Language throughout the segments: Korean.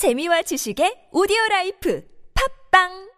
재미와 지식의 오디오 라이프. 팝빵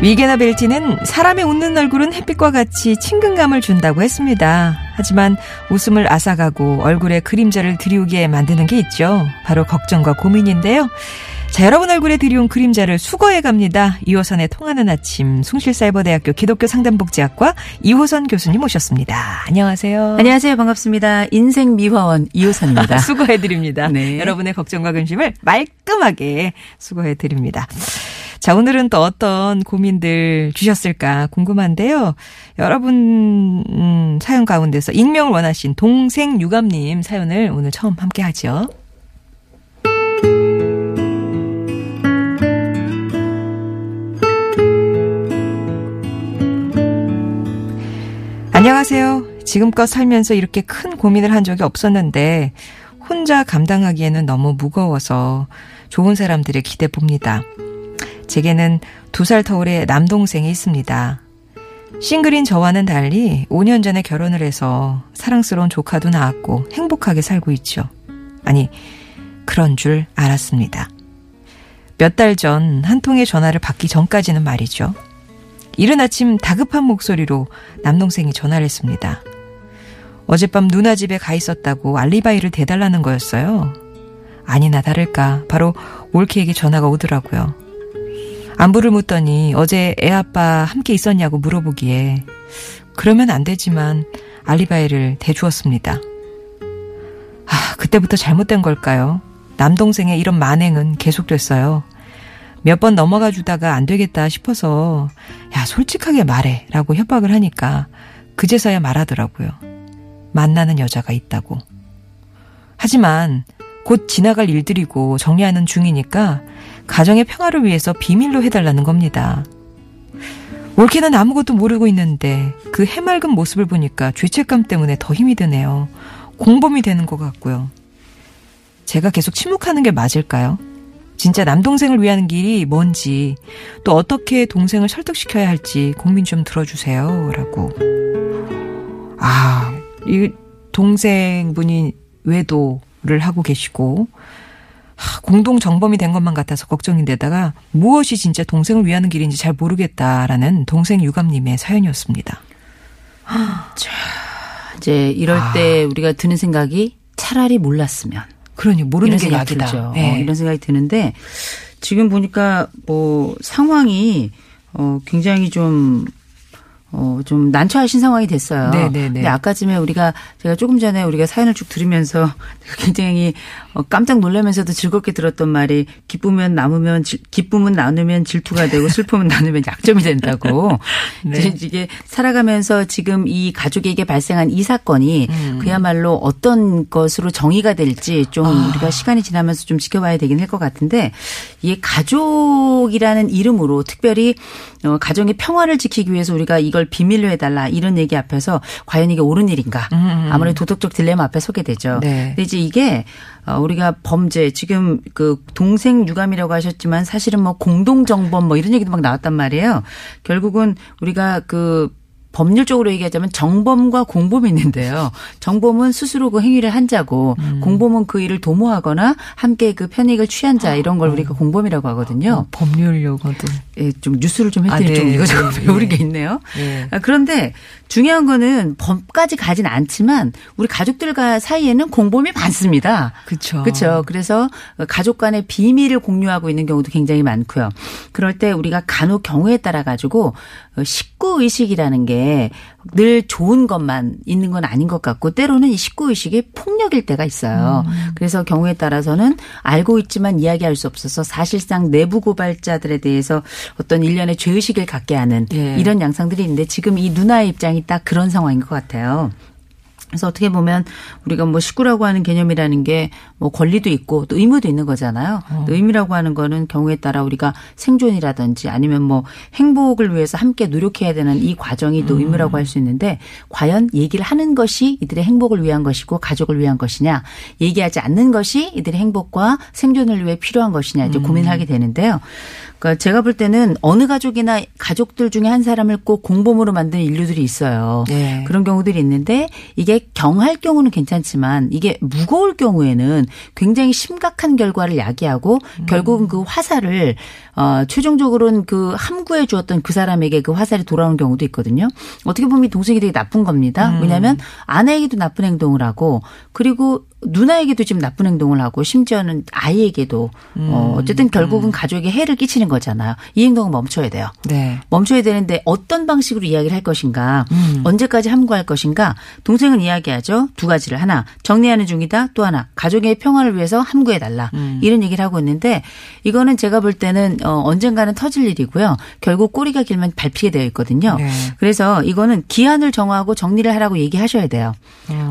위게나 벨티는 사람의 웃는 얼굴은 햇빛과 같이 친근감을 준다고 했습니다. 하지만 웃음을 앗아가고 얼굴에 그림자를 드리우게 만드는 게 있죠. 바로 걱정과 고민인데요. 자, 여러분 얼굴에 드리운 그림자를 수거해 갑니다. 이호선의 통하는 아침, 숭실사이버대학교 기독교 상담복지학과 이호선 교수님 모셨습니다. 안녕하세요. 안녕하세요. 반갑습니다. 인생 미화원 이호선입니다. 수거해 드립니다. 네. 여러분의 걱정과 근심을 말끔하게 수거해 드립니다. 자, 오늘은 또 어떤 고민들 주셨을까 궁금한데요. 여러분 음, 사연 가운데서 익명을 원하신 동생 유감님 사연을 오늘 처음 함께 하죠. 안녕하세요. 지금껏 살면서 이렇게 큰 고민을 한 적이 없었는데 혼자 감당하기에는 너무 무거워서 좋은 사람들의 기대 봅니다. 제게는 두 살 터울의 남동생이 있습니다. 싱글인 저와는 달리 5년 전에 결혼을 해서 사랑스러운 조카도 낳았고 행복하게 살고 있죠. 아니, 그런 줄 알았습니다. 몇 달 전 한 통의 전화를 받기 전까지는 말이죠. 이른 아침 다급한 목소리로 남동생이 전화를 했습니다. 어젯밤 누나 집에 가 있었다고 알리바이를 대달라는 거였어요. 아니나 다를까 바로 올케에게 전화가 오더라고요. 안부를 묻더니 어제 애 아빠 함께 있었냐고 물어보기에 그러면 안 되지만 알리바이를 대주었습니다. 아, 그때부터 잘못된 걸까요? 남동생의 이런 만행은 계속됐어요. 몇 번 넘어가 주다가 안 되겠다 싶어서 야, 솔직하게 말해 라고 협박을 하니까 그제서야 말하더라고요. 만나는 여자가 있다고. 하지만 곧 지나갈 일들이고 정리하는 중이니까 가정의 평화를 위해서 비밀로 해달라는 겁니다. 올케는 아무것도 모르고 있는데 그 해맑은 모습을 보니까 죄책감 때문에 더 힘이 드네요. 공범이 되는 것 같고요. 제가 계속 침묵하는 게 맞을까요? 진짜 남동생을 위한 길이 뭔지 또 어떻게 동생을 설득시켜야 할지 고민 좀 들어주세요. 라고. 아, 이 동생분이 외도 를 하고 계시고 하, 공동 정범이 된 것만 같아서 걱정인데다가 무엇이 진짜 동생을 위하는 길인지 잘 모르겠다라는 동생 유감님의 사연이었습니다. 이제 이럴 아. 때 우리가 드는 생각이 차라리 몰랐으면. 그러니 모르는 게 약이다. 네. 어, 이런 생각이 드는데 지금 보니까 뭐 상황이 어 굉장히 좀 어, 좀 난처하신 상황이 됐어요. 네, 네, 네. 근데 아까 쯤에 우리가 제가 조금 전에 우리가 사연을 쭉 들으면서 굉장히 어, 깜짝 놀라면서도 즐겁게 들었던 말이 기쁘면 나누면 질- 기쁨은 나누면 질투가 되고 슬픔은 나누면 약점이 된다고. 네. 이게 살아가면서 지금 이 가족에게 발생한 이 사건이 음. 그야말로 어떤 것으로 정의가 될지 좀 아. 우리가 시간이 지나면서 좀 지켜봐야 되긴 할 것 같은데 이게 가족이라는 이름으로 특별히 어, 가정의 평화를 지키기 위해서 우리가 이걸 비밀로 해달라 이런 얘기 앞에서 과연 이게 옳은 일인가 아무래도 도덕적 딜레마 앞에 서게 되죠. 음. 네. 근데 이제 이게 어, 우리가 범죄 지금 그 동생 유감이라고 하셨지만 사실은 뭐 공동 정범 뭐 이런 얘기도 막 나왔단 말이에요. 결국은 우리가 그 법률적으로 얘기하자면 정범과 공범이 있는데요. 정범은 스스로 그 행위를 한 자고 공범은 그 일을 도모하거나 함께 그 편익을 취한 자 이런 걸 우리가 공범이라고 하거든요. 어, 법률 용어도. 예, 좀 뉴스를 좀 아, 했더니 네. 좀 이거 저거 네, 배우는 네. 게 있네요. 네. 아, 그런데 중요한 거는 범까지 가진 않지만 우리 가족들과 사이에는 공범이 많습니다. 그쵸. 그렇죠. 그래서 가족 간의 비밀을 공유하고 있는 경우도 굉장히 많고요. 그럴 때 우리가 간혹 경우에 따라 가지고 식 구 의식이라는 게 늘 좋은 것만 있는 건 아닌 것 같고 때로는 이 식구의식이 폭력일 때가 있어요. 그래서 경우에 따라서는 알고 있지만 이야기할 수 없어서 사실상 내부 고발자들에 대해서 어떤 일련의 죄의식을 갖게 하는 예. 이런 양상들이 있는데 지금 이 누나의 입장이 딱 그런 상황인 것 같아요. 그래서 어떻게 보면 우리가 뭐 식구라고 하는 개념이라는 게 뭐 권리도 있고 또 의무도 있는 거잖아요. 또 의무라고 하는 거는 경우에 따라 우리가 생존이라든지 아니면 뭐 행복을 위해서 함께 노력해야 되는 이 과정이 또 의무라고 할 수 있는데 과연 얘기를 하는 것이 이들의 행복을 위한 것이고 가족을 위한 것이냐 얘기하지 않는 것이 이들의 행복과 생존을 위해 필요한 것이냐 이제 고민하게 되는데요. 그러니까 제가 볼 때는 어느 가족이나 가족들 중에 한 사람을 꼭 공범으로 만드는 인류들이 있어요. 네. 그런 경우들이 있는데 이게 경할 경우는 괜찮지만 이게 무거울 경우에는 굉장히 심각한 결과를 야기하고 결국은 그 화살을 어 최종적으로는 그 함구해 주었던 그 사람에게 그 화살이 돌아오는 경우도 있거든요. 어떻게 보면 이 동생이 되게 나쁜 겁니다. 왜냐하면 아내에게도 나쁜 행동을 하고 그리고 누나에게도 지금 나쁜 행동을 하고 심지어는 아이에게도 어 어쨌든 결국은 가족에 해를 끼치는 거잖아요. 이 행동은 멈춰야 돼요. 네. 멈춰야 되는데 어떤 방식으로 이야기를 할 것인가, 언제까지 함구할 것인가, 동생은 이야기하죠. 두 가지를 하나 정리하는 중이다, 또 하나 가족의 평화를 위해서 함구해 달라 이런 얘기를 하고 있는데 이거는 제가 볼 때는 어, 언젠가는 터질 일이고요. 결국 꼬리가 길면 밟히게 되어 있거든요. 네. 그래서 이거는 기한을 정하고 정리를 하라고 얘기하셔야 돼요.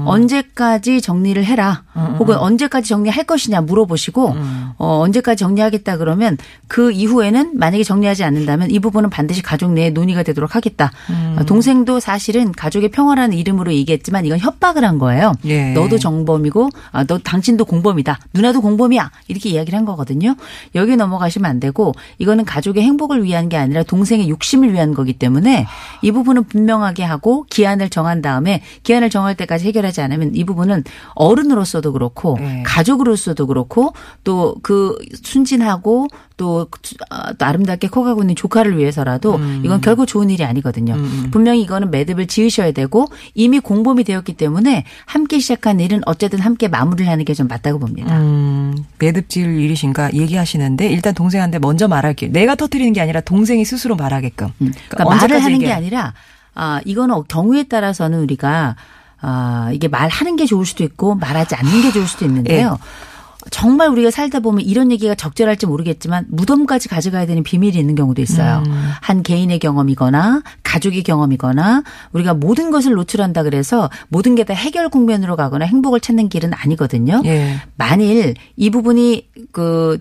언제까지 정리를 해라, 혹은 언제까지 정리할 것이냐 물어보시고 어, 언제까지 정리하겠다 그러면 그 이후에는 만약에 정리하지 않는다면 이 부분은 반드시 가족 내에 논의가 되도록 하겠다. 어, 동생도 사실은 가족의 평화라는 이름으로 얘기했지만 이건 협박을 한 거예요. 예. 너도 정범이고 아, 너 당신도 공범이다. 누나도 공범이야. 이렇게 이야기를 한 거거든요. 여기 넘어가시면 안 되고 이거는 가족의 행복을 위한 게 아니라 동생의 욕심을 위한 거기 때문에 이 부분은 분명하게 하고 기한을 정한 다음에 기한을 정할 때까지 해결하지 않으면 이 부분은 어른으로서도 그렇고 네. 가족으로서도 그렇고 또 그 순진하고 또, 아, 또 아름답게 커가고 있는 조카를 위해서라도 음. 이건 결국 좋은 일이 아니거든요. 분명히 이거는 매듭을 지으셔야 되고 이미 공범이 되었기 때문에 함께 시작한 일은 어쨌든 함께 마무리를 하는 게 좀 맞다고 봅니다. 음, 매듭 지을 일이신가 얘기하시는데 일단 동생한테 먼저 말할게요. 내가 터뜨리는 게 아니라 동생이 스스로 말하게끔. 그러니까 말을 언제까지 하는 게 얘기해? 아니라 아 이거는 경우에 따라서는 우리가 아 이게 말하는 게 좋을 수도 있고 말하지 않는 게 좋을 수도 있는데요. 예. 정말 우리가 살다 보면 이런 얘기가 적절할지 모르겠지만 무덤까지 가져가야 되는 비밀이 있는 경우도 있어요. 음. 한 개인의 경험이거나 가족의 경험이거나 우리가 모든 것을 노출한다 그래서 모든 게 다 해결 국면으로 가거나 행복을 찾는 길은 아니거든요. 예. 만일 이 부분이 그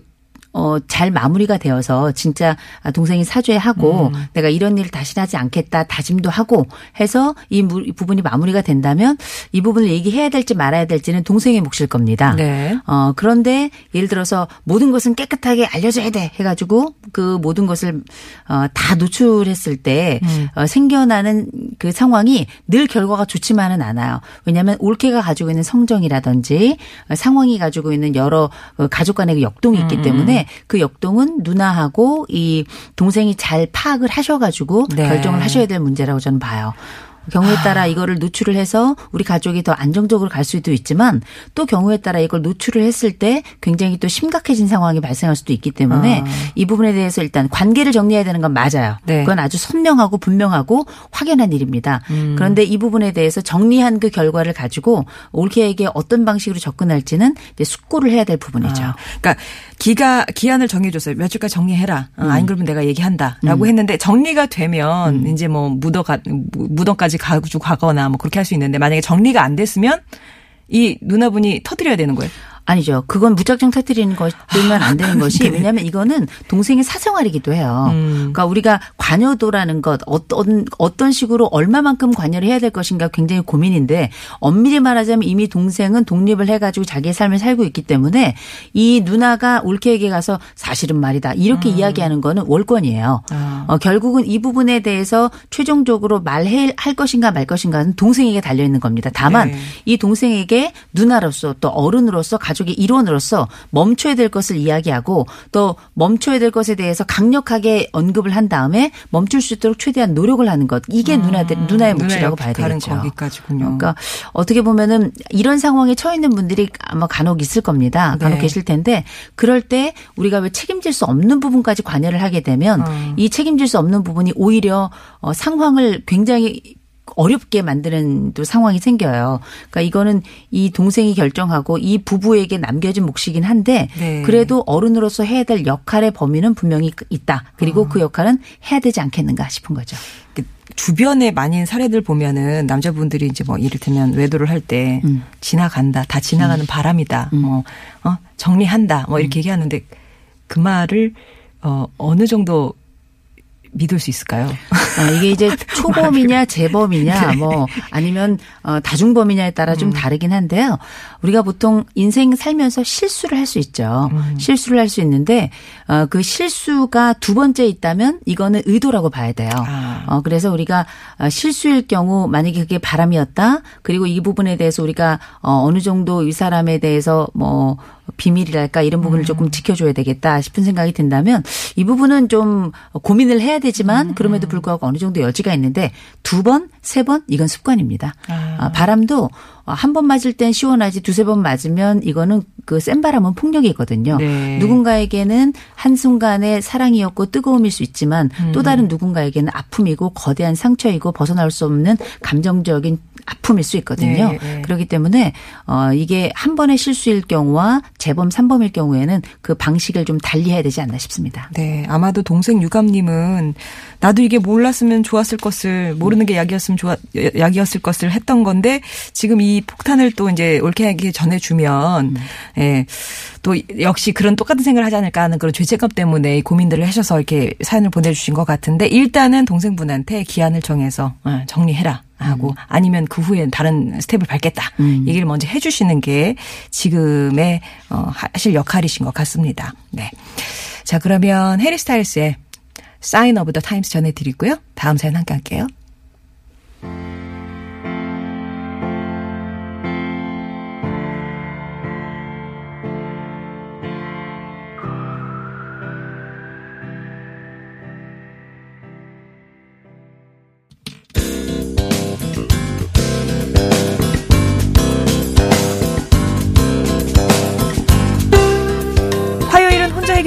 어, 잘 마무리가 되어서 진짜 동생이 사죄하고 음. 내가 이런 일을 다시 하지 않겠다 다짐도 하고 해서 이 무- 이 부분이 마무리가 된다면 이 부분을 얘기해야 될지 말아야 될지는 동생의 몫일 겁니다. 네. 어, 그런데 예를 들어서 모든 것은 깨끗하게 알려줘야 돼 해가지고 그 모든 것을 어, 다 노출했을 때 음. 어, 생겨나는 그 상황이 늘 결과가 좋지만은 않아요. 왜냐하면 올케가 가지고 있는 성정이라든지 어, 상황이 가지고 있는 여러 어, 가족 간의 그 역동이 음, 있기 때문에 그 역동은 누나하고 이 동생이 잘 파악을 하셔가지고 네. 결정을 하셔야 될 문제라고 저는 봐요. 경우에 따라 이거를 노출을 해서 우리 가족이 더 안정적으로 갈 수도 있지만 또 경우에 따라 이걸 노출을 했을 때 굉장히 또 심각해진 상황이 발생할 수도 있기 때문에 아. 이 부분에 대해서 일단 관계를 정리해야 되는 건 맞아요. 네. 그건 아주 선명하고 분명하고 확연한 일입니다. 음. 그런데 이 부분에 대해서 정리한 그 결과를 가지고 올케에게 어떤 방식으로 접근할지는 이제 숙고를 해야 될 부분이죠. 아, 그러니까 기가 기한을 정해줬어요. 며칠까지 정리해라. 어, 안 그러면 내가 얘기한다라고 했는데 정리가 되면 이제 뭐 무덤가 무덤까지 가지고 가거나 뭐 그렇게 할 수 있는데 만약에 정리가 안 됐으면 이 누나분이 터뜨려야 되는 거예요. 아니죠. 그건 무작정 터뜨리는 것들면 안 되는 것이 왜냐하면 이거는 동생의 사생활이기도 해요. 그러니까 우리가 관여도라는 것 어떤 어떤 식으로 얼마만큼 관여를 해야 될 것인가 굉장히 고민인데 엄밀히 말하자면 이미 동생은 독립을 해가지고 자기의 삶을 살고 있기 때문에 이 누나가 올케에게 가서 사실은 말이다 이렇게 이야기하는 거는 월권이에요. 아. 어, 결국은 이 부분에 대해서 최종적으로 말할 할 것인가 말 것인가는 동생에게 달려 있는 겁니다. 다만 네. 이 동생에게 누나로서 또 어른으로서 가족 의 일원으로서 멈춰야 될 것을 이야기하고 또 멈춰야 될 것에 대해서 강력하게 언급을 한 다음에 멈출 수 있도록 최대한 노력을 하는 것 이게 누나들 누나의 몫이라고 봐야 되겠죠. 거기까지군요. 그러니까 어떻게 보면은 이런 상황에 처해 있는 분들이 아마 간혹 있을 겁니다. 간혹 네. 계실 텐데 그럴 때 우리가 왜 책임질 수 없는 부분까지 관여를 하게 되면 음. 이 책임질 수 없는 부분이 오히려 어, 상황을 굉장히 어렵게 만드는 또 상황이 생겨요. 그러니까 이거는 이 동생이 결정하고 이 부부에게 남겨진 몫이긴 한데 네. 그래도 어른으로서 해야 될 역할의 범위는 분명히 있다. 그리고 아. 그 역할은 해야 되지 않겠는가 싶은 거죠. 그 주변에 많은 사례들 보면은 남자분들이 이제 뭐 이를테면 외도를 할때 음. 지나간다, 다 지나가는 바람이다, 뭐 어, 정리한다, 뭐 음. 이렇게 얘기하는데 그 말을 어 어느 정도 믿을 수 있을까요? 아, 이게 이제 초범이냐 재범이냐 네. 뭐 아니면 어, 다중범이냐에 따라 음. 좀 다르긴 한데요. 우리가 보통 인생 살면서 실수를 할 수 있죠. 음. 실수를 할 수 있는데 어, 그 실수가 두 번째 있다면 이거는 의도라고 봐야 돼요. 아. 어, 그래서 우리가 어, 실수일 경우 만약에 그게 바람이었다. 그리고 이 부분에 대해서 우리가 어, 어느 정도 이 사람에 대해서 뭐 비밀이랄까 이런 부분을 조금 지켜줘야 되겠다 싶은 생각이 든다면 이 부분은 좀 고민을 해야 되지만 그럼에도 불구하고 어느 정도 여지가 있는데 두 번, 세 번 이건 습관입니다. 아. 아, 바람도 한 번 맞을 땐 시원하지 두세 번 맞으면 이거는 그 센 바람은 폭력이거든요. 네. 누군가에게는 한순간의 사랑이었고 뜨거움일 수 있지만 또 다른 누군가에게는 아픔이고 거대한 상처이고 벗어날 수 없는 감정적인 아픔일 수 있거든요. 네, 네. 그렇기 때문에 어 이게 한 번의 실수일 경우와 재범 삼범일 경우에는 그 방식을 좀 달리해야 되지 않나 싶습니다. 네, 아마도 동생 유감님은 나도 이게 몰랐으면 좋았을 것을 모르는 게 약이었으면 좋아 약이었을 것을 했던 건데 지금 이 폭탄을 또 이제 올케에게 전해주면 예, 또 역시 그런 똑같은 생각을 하지 않을까 하는 그런 죄책감 때문에 이 고민들을 하셔서 이렇게 사연을 보내주신 것 같은데 일단은 동생분한테 기한을 정해서 어, 정리해라. 하고 아니면 그 후엔 다른 스텝을 밟겠다 얘기를 먼저 해주시는 게 지금의 어, 하실 역할이신 것 같습니다. 네. 자 그러면 해리 스타일스의 Sign of the Times 전해드리고요. 다음 사연 함께 할게요.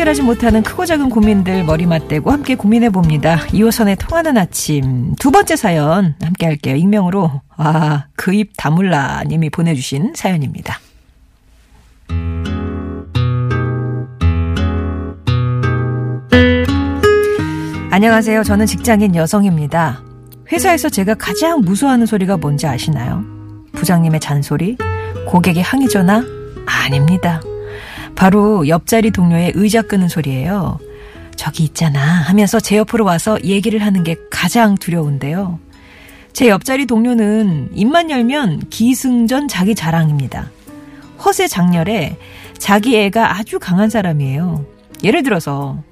해결하지 못하는 크고 작은 고민들 머리 맞대고 함께 고민해 봅니다. 2호선에 통하는 아침 두 번째 사연 함께 할게요. 익명으로 아 그 입 다물라 님이 보내주신 사연입니다. 안녕하세요. 저는 직장인 여성입니다. 회사에서 제가 가장 무서워하는 소리가 뭔지 아시나요? 부장님의 잔소리? 고객의 항의 전화? 아닙니다. 바로 옆자리 동료의 의자 끄는 소리예요. 저기 있잖아 하면서 제 옆으로 와서 얘기를 하는 게 가장 두려운데요. 제 옆자리 동료는 입만 열면 기승전 자기 자랑입니다. 허세 장렬에 자기 애가 아주 강한 사람이에요. 예를 들어서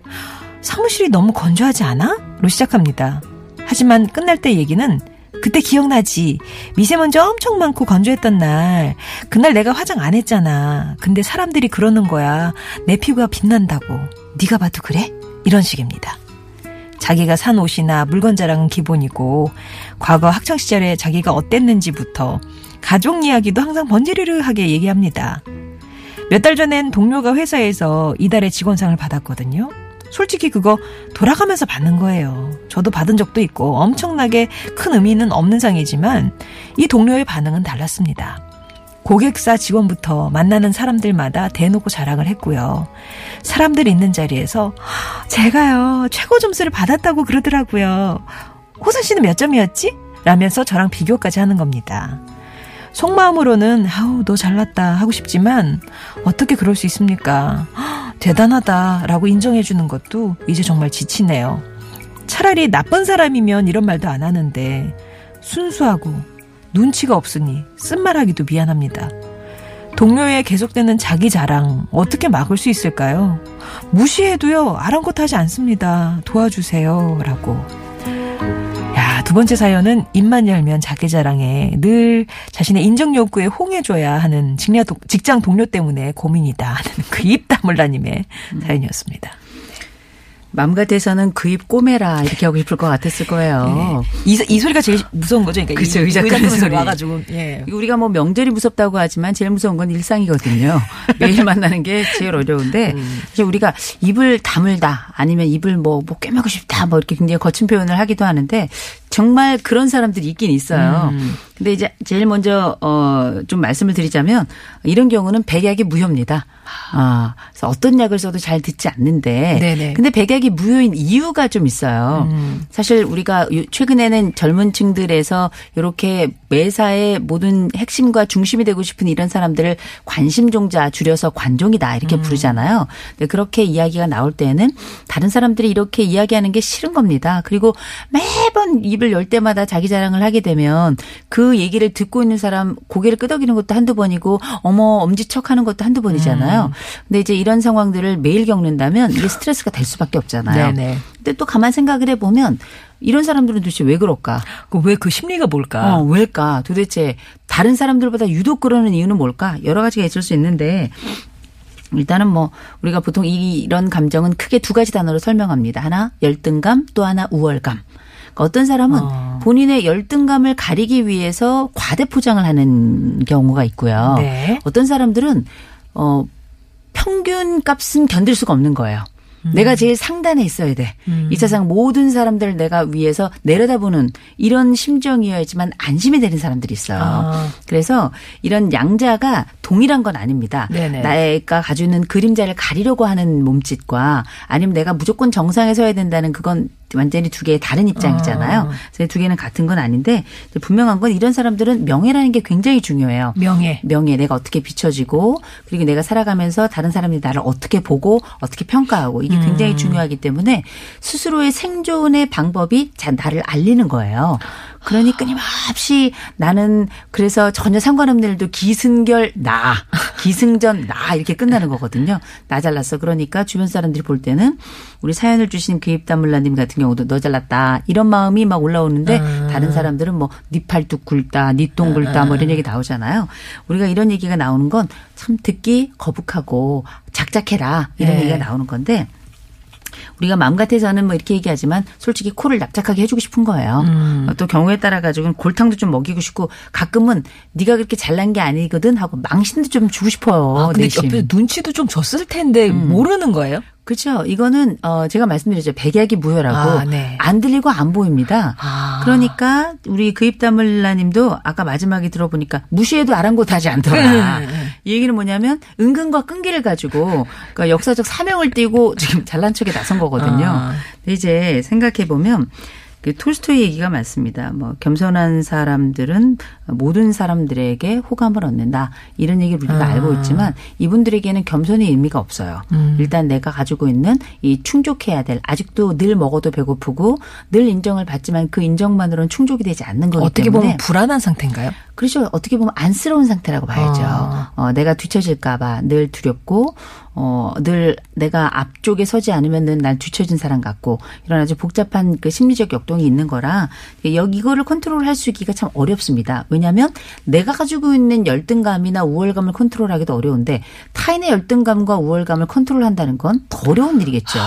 사무실이 너무 건조하지 않아? 로 시작합니다. 하지만 끝날 때 얘기는 그때 기억나지? 미세먼지 엄청 많고 건조했던 날. 그날 내가 화장 안 했잖아. 근데 사람들이 그러는 거야. 내 피부가 빛난다고. 네가 봐도 그래? 이런 식입니다. 자기가 산 옷이나 물건 자랑은 기본이고 과거 학창 시절에 자기가 어땠는지부터 가족 이야기도 항상 번지르르하게 얘기합니다. 몇 달 전엔 동료가 회사에서 이달의 직원상을 받았거든요. 솔직히 그거 돌아가면서 받는 거예요. 저도 받은 적도 있고 엄청나게 큰 의미는 없는 상이지만 이 동료의 반응은 달랐습니다. 고객사 직원부터 만나는 사람들마다 대놓고 자랑을 했고요. 사람들 있는 자리에서 제가요 최고 점수를 받았다고 그러더라고요. 호선 씨는 몇 점이었지? 라면서 저랑 비교까지 하는 겁니다. 속마음으로는 아우 너 잘났다 하고 싶지만 어떻게 그럴 수 있습니까? 헉, 대단하다라고 인정해 주는 것도 이제 정말 지치네요. 차라리 나쁜 사람이면 이런 말도 안 하는데 순수하고 눈치가 없으니 쓴말하기도 미안합니다. 동료의 계속되는 자기 자랑 어떻게 막을 수 있을까요? 무시해도요 아랑곳하지 않습니다. 도와주세요라고. 야, 두 번째 사연은 입만 열면 자기 자랑에 늘 자신의 인정 욕구에 홍해줘야 하는 직장, 동- 동료 때문에 고민이다 하는 그 입 다물라님의 사연이었습니다. 맘 같아서는 그 입 꼬매라 이렇게 하고 싶을 것 같았을 거예요. 이, 이 소리가 제일 무서운 거죠. 그러니까 이 의자 끄는 소리. 와가지고 예. 우리가 뭐 명절이 무섭다고 하지만 제일 무서운 건 일상이거든요. 매일 만나는 게 제일 어려운데 사실 우리가 입을 다물다 아니면 입을 뭐, 뭐 꿰매고 싶다 뭐 이렇게 굉장히 거친 표현을 하기도 하는데 정말 그런 사람들이 있긴 있어요. 음. 근데 이제 제일 먼저 어좀 말씀을 드리자면 이런 경우는 백약이 무효입니다. 아, 그래서 어떤 약을 써도 잘 듣지 않는데. 네네. 근데 백약이 무효인 이유가 좀 있어요. 음. 사실 우리가 요- 최근에는 젊은 층들에서 이렇게 매사의 모든 핵심과 중심이 되고 싶은 이런 사람들을 관심종자 줄여서 관종이다 이렇게 음. 부르잖아요. 근데 그렇게 이야기가 나올 때는 다른 사람들이 이렇게 이야기하는 게 싫은 겁니다. 그리고 매번 입을 열 때마다 자기 자랑을 하게 되면 그 얘기를 듣고 있는 사람 고개를 끄덕이는 것도 한두 번이고 어머 엄지척 하는 것도 한두 번이잖아요. 음. 근데 이제 이런 상황들을 매일 겪는다면 이게 스트레스가 될 수밖에 없잖아요. 네네. 근데 또 가만 생각을 해보면 이런 사람들은 도대체 왜 그럴까? 왜 그 심리가 뭘까? 어, 왜일까? 도대체 다른 사람들보다 유독 그러는 이유는 뭘까? 여러 가지가 있을 수 있는데 일단은 뭐 우리가 보통 이- 이런 감정은 크게 두 가지 단어로 설명합니다. 하나 열등감, 또 하나 우월감. 그러니까 어떤 사람은 어. 본인의 열등감을 가리기 위해서 과대 포장을 하는 경우가 있고요. 네. 어떤 사람들은 어 평균 값은 견딜 수가 없는 거예요. 음. 내가 제일 상단에 있어야 돼. 이 세상 모든 사람들을 내가 위해서 내려다보는 이런 심정이어야지만 안심이 되는 사람들이 있어요. 아. 그래서 이런 양자가 동일한 건 아닙니다. 네네. 내가 가지고 있는 그림자를 가리려고 하는 몸짓과 아니면 내가 무조건 정상에 서야 된다는 그건 완전히 두 개의 다른 입장이잖아요. 아. 그래서 두 개는 같은 건 아닌데 분명한 건 이런 사람들은 명예라는 게 굉장히 중요해요. 명예. 명예 내가 어떻게 비춰지고 그리고 내가 살아가면서 다른 사람이 나를 어떻게 보고 어떻게 평가하고 이게 굉장히 중요하기 때문에 스스로의 생존의 방법이 자 나를 알리는 거예요. 그러니 끊임없이 나는 그래서 전혀 상관없는 일도 기승결 나 기승전 나 이렇게 끝나는 거거든요. 나 잘났어. 그러니까 주변 사람들이 볼 때는 우리 사연을 주신 그입담물라님 같은 경우도 너 잘났다 이런 마음이 막 올라오는데 다른 사람들은 뭐니 팔뚝 굵다, 니똥 굵다 뭐 이런 얘기 나오잖아요. 우리가 이런 얘기가 나오는 건 참 듣기 거북하고 작작해라 이런 네. 얘기가 나오는 건데 우리가 마음 같아서는 뭐 이렇게 얘기하지만 솔직히 코를 납작하게 해주고 싶은 거예요. 음. 어, 또 경우에 따라 가지고는 골탕도 좀 먹이고 싶고 가끔은 네가 그렇게 잘난 게 아니거든 하고 망신도 좀 주고 싶어요. 아, 근데. 옆에 눈치도 좀 줬을 텐데 모르는 거예요? 그렇죠. 이거는 어 제가 말씀드렸죠. 백약이 무효라고 아, 네. 안 들리고 안 보입니다. 아. 그러니까 우리 그입다물라님도 아까 마지막에 들어보니까 무시해도 아랑곳하지 않더라. 네, 네. 이 얘기는 뭐냐면 은근과 끈기를 가지고 그러니까 역사적 사명을 띠고 지금 잘난 척에 나선 거거든요. 아. 근데 이제 생각해 보면 그 톨스토이 얘기가 맞습니다. 뭐 겸손한 사람들은 모든 사람들에게 호감을 얻는다. 이런 얘기를 우리가 아. 알고 있지만 이분들에게는 겸손의 의미가 없어요. 음. 일단 내가 가지고 있는 이 충족해야 될 아직도 늘 먹어도 배고프고 늘 인정을 받지만 그 인정만으로는 충족이 되지 않는 거기 어떻게 때문에 보면 불안한 상태인가요? 그렇죠. 어떻게 보면 안쓰러운 상태라고 봐야죠. 아. 어, 내가 뒤처질까봐 늘 두렵고, 어, 늘 내가 앞쪽에 서지 않으면은 난 뒤처진 사람 같고, 이런 아주 복잡한 그 심리적 역동이 있는 거라, 여기 이거를 컨트롤 할 수 있기가 참 어렵습니다. 왜냐하면 내가 가지고 있는 열등감이나 우월감을 컨트롤하기도 어려운데, 타인의 열등감과 우월감을 컨트롤한다는 건 더 어려운 일이겠죠.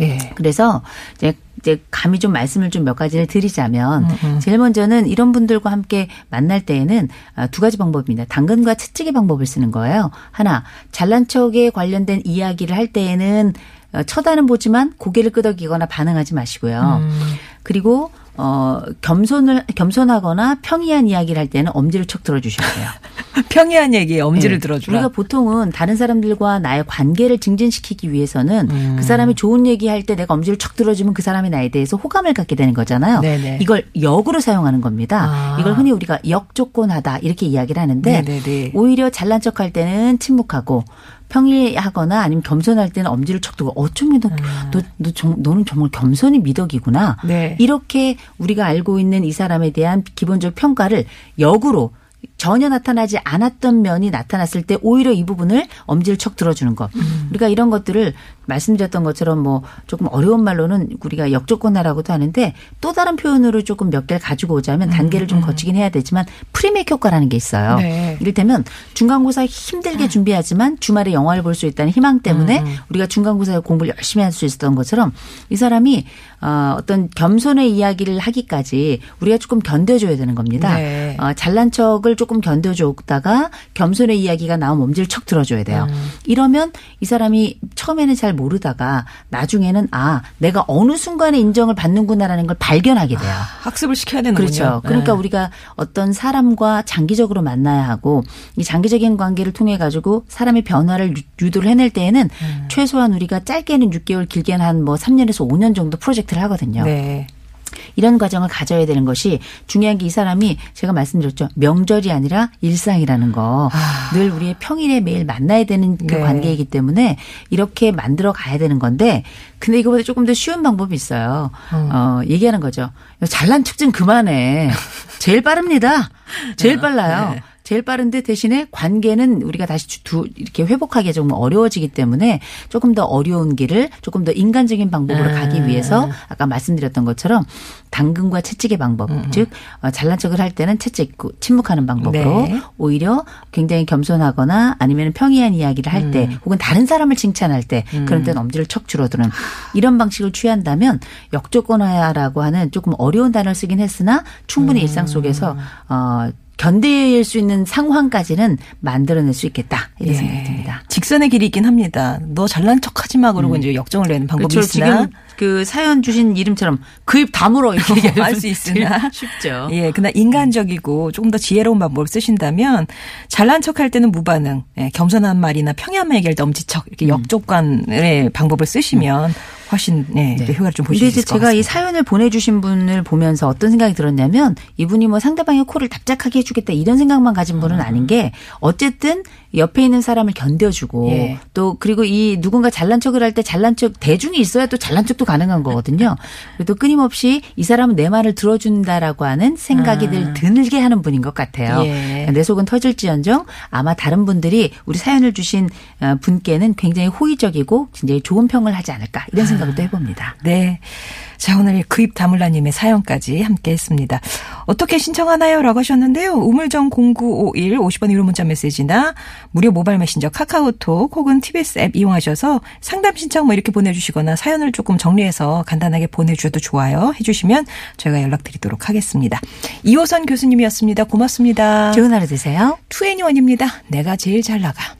예. 그래서 이제 이제 감히 좀 말씀을 좀 몇 가지를 드리자면 음, 제일 먼저는 이런 분들과 함께 만날 때에는 아, 두 가지 방법입니다. 당근과 채찍의 방법을 쓰는 거예요. 하나 잘난 척에 관련된 이야기를 할 때에는 어, 쳐다는 보지만 고개를 끄덕이거나 반응하지 마시고요. 음. 그리고 어 겸손을 겸손하거나 평이한 이야기를 할 때는 엄지를 척 들어주셔야 돼요. 평이한 얘기에 엄지를 네. 들어주라. 우리가 보통은 다른 사람들과 나의 관계를 증진시키기 위해서는 음. 그 사람이 좋은 얘기할 때 내가 엄지를 척 들어주면 그 사람이 나에 대해서 호감을 갖게 되는 거잖아요. 네네. 이걸 역으로 사용하는 겁니다. 아. 이걸 흔히 우리가 역조건하다 이렇게 이야기를 하는데 네네네. 오히려 잘난 척할 때는 침묵하고 평이하거나 아니면 겸손할 때는 엄지를 척 두고 어쩌면 너, 너, 너 정, 너는 정말 겸손이 미덕이구나. 네. 이렇게 우리가 알고 있는 이 사람에 대한 기본적 평가를 역으로 전혀 나타나지 않았던 면이 나타났을 때 오히려 이 부분을 엄지를 척 들어주는 것. 우리가 이런 것들을 말씀드렸던 것처럼 뭐 조금 어려운 말로는 우리가 역조건화라고도 하는데 또 다른 표현으로 조금 몇 개를 가지고 오자면 단계를 좀 거치긴 해야 되지만 프리메이크 효과라는 게 있어요. 네. 이를테면 중간고사 힘들게 준비하지만 주말에 영화를 볼 수 있다는 희망 때문에 우리가 중간고사에 공부를 열심히 할 수 있었던 것처럼 이 사람이 어, 어떤 겸손의 이야기를 하기까지 우리가 조금 견뎌줘야 되는 겁니다. 네. 어, 잘난 척을 조금 견뎌줬다가 겸손의 이야기가 나오면 엄지를 척 들어줘야 돼요. 이러면 이 사람이 처음에는 잘 모르다가 나중에는 아 내가 어느 순간에 인정을 받는구나라는 걸 발견하게 돼요. 학습을 시켜야 되는군요. 그렇죠. 그러니까 네. 우리가 어떤 사람과 장기적으로 만나야 하고 이 장기적인 관계를 통해 가지고 사람의 변화를 유- 유도를 해낼 때에는 음. 최소한 우리가 짧게는 6개월, 길게는 한 뭐 3년에서 5년 정도 프로젝트를 하거든요. 네. 이런 과정을 가져야 되는 것이 중요한 게 이 사람이 제가 말씀드렸죠. 명절이 아니라 일상이라는 거. 늘 우리의 평일에 매일 만나야 되는 그 네. 관계이기 때문에 이렇게 만들어 가야 되는 건데 근데 이거보다 조금 더 쉬운 방법이 있어요. 어, 얘기하는 거죠. 잘난 척 좀 그만해. 제일 빠릅니다. 제일 빨라요. 네. 제일 빠른데 대신에 관계는 우리가 다시 주- 두, 이렇게 회복하기 좀 어려워지기 때문에 조금 더 어려운 길을 조금 더 인간적인 방법으로 아. 가기 위해서 아까 말씀드렸던 것처럼 당근과 채찍의 방법, 음, 즉 어, 잘난 척을 할 때는 채찍, 침묵하는 방법으로 네. 오히려 굉장히 겸손하거나 아니면 평이한 이야기를 할때 음. 혹은 다른 사람을 칭찬할 때 그런 때는 엄지를 척 줄어드는 이런 방식을 취한다면 역조건화라고 하는 조금 어려운 단어를 쓰긴 했으나 충분히 일상 속에서 어 견딜 수 있는 상황까지는 만들어낼 수 있겠다 이런 예. 생각이 듭니다. 직선의 길이 있긴 합니다. 너 잘난 척 하지 마. 그러고 이제 역정을 내는 방법이 그렇죠. 있으나. 지금 그 사연 주신 이름처럼 그 입 다물어 이렇게 얘기할 할수 있으나. 쉽죠. 예, 그러나 인간적이고 조금 더 지혜로운 방법을 쓰신다면 잘난 척할 때는 무반응, 예, 겸손한 말이나 말 얘기할 때 엄지척 음. 이렇게 역조건의 방법을 쓰시면 훨씬 예, 또 효과를 좀 보실 수 있을 것 제가 이 같습니다. 사연을 보내주신 분을 보면서 어떤 생각이 들었냐면 이분이 뭐 상대방의 코를 납작하게 해주겠다 이런 생각만 가진 분은 아닌 게 어쨌든 옆에 있는 사람을 견뎌주고 예. 또 그리고 이 누군가 잘난 척을 할 때 잘난 척 대중이 있어야 또 잘난 척도 가능한 거거든요. 그래도 끊임없이 이 사람은 내 말을 들어준다라고 하는 생각이 늘 들게 하는 분인 것 같아요. 아. 예. 내 속은 터질지언정 아마 다른 분들이 우리 사연을 주신 어, 분께는 굉장히 호의적이고 굉장히 좋은 평을 하지 않을까 이런 생각 을또 해봅니다. 네. 자, 오늘 그입 다물라님의 사연까지 함께 했습니다. 어떻게 신청하나요? 라고 하셨는데요. 우물정 0951 50번 유료 문자 메시지나 무료 모바일 메신저 카카오톡 혹은 TBS 앱 이용하셔서 상담 신청 뭐 이렇게 보내주시거나 사연을 조금 정리해서 간단하게 보내주셔도 좋아요. 해주시면 저희가 연락드리도록 하겠습니다. 이호선 교수님이었습니다. 고맙습니다. 좋은 하루 되세요. 투애니원입니다. 내가 제일 잘 나가.